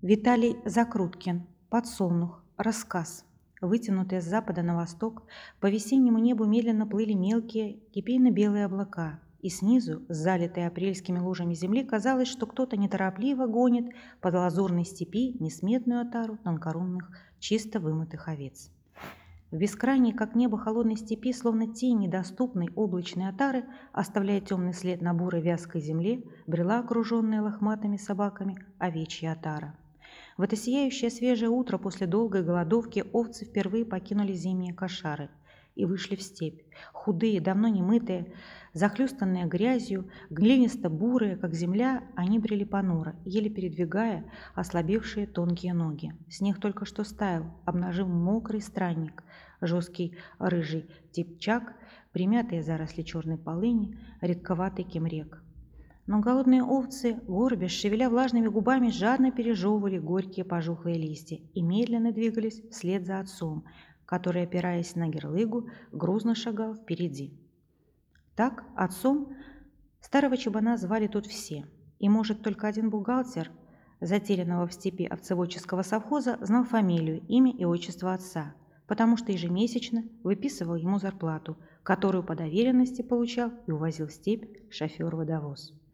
Виталий Закруткин. Подсолнух. Рассказ. Вытянутые с запада на восток, по весеннему небу медленно плыли мелкие, кипейно-белые облака, и снизу, залитые апрельскими лужами земли, казалось, что кто-то неторопливо гонит под лазурной степи несметную отару тонкорунных, чисто вымытых овец. В бескрайней, как небо холодной степи, словно тень недоступной облачной отары, оставляя темный след на бурой вязкой земле, брела окруженная лохматыми собаками овечья отара. В это сияющее свежее утро после долгой голодовки овцы впервые покинули зимние кошары и вышли в степь. Худые, давно не мытые, захлюстанные грязью, глинисто-бурые, как земля, они брели понуро, еле передвигая ослабевшие тонкие ноги. Снег только что стаял, обнажив мокрый странник, жесткий рыжий типчак, примятые заросли черной полыни, редковатый кемрек. Но голодные овцы, горбясь, шевеля влажными губами, жадно пережевывали горькие пожухлые листья и медленно двигались вслед за отцом, который, опираясь на герлыгу, грузно шагал впереди. Так отцом старого чабана звали тут все, и, может, только один бухгалтер, затерянного в степи овцеводческого совхоза, знал фамилию, имя и отчество отца, потому что ежемесячно выписывал ему зарплату, которую по доверенности получал и увозил в степь шофер-водовоз.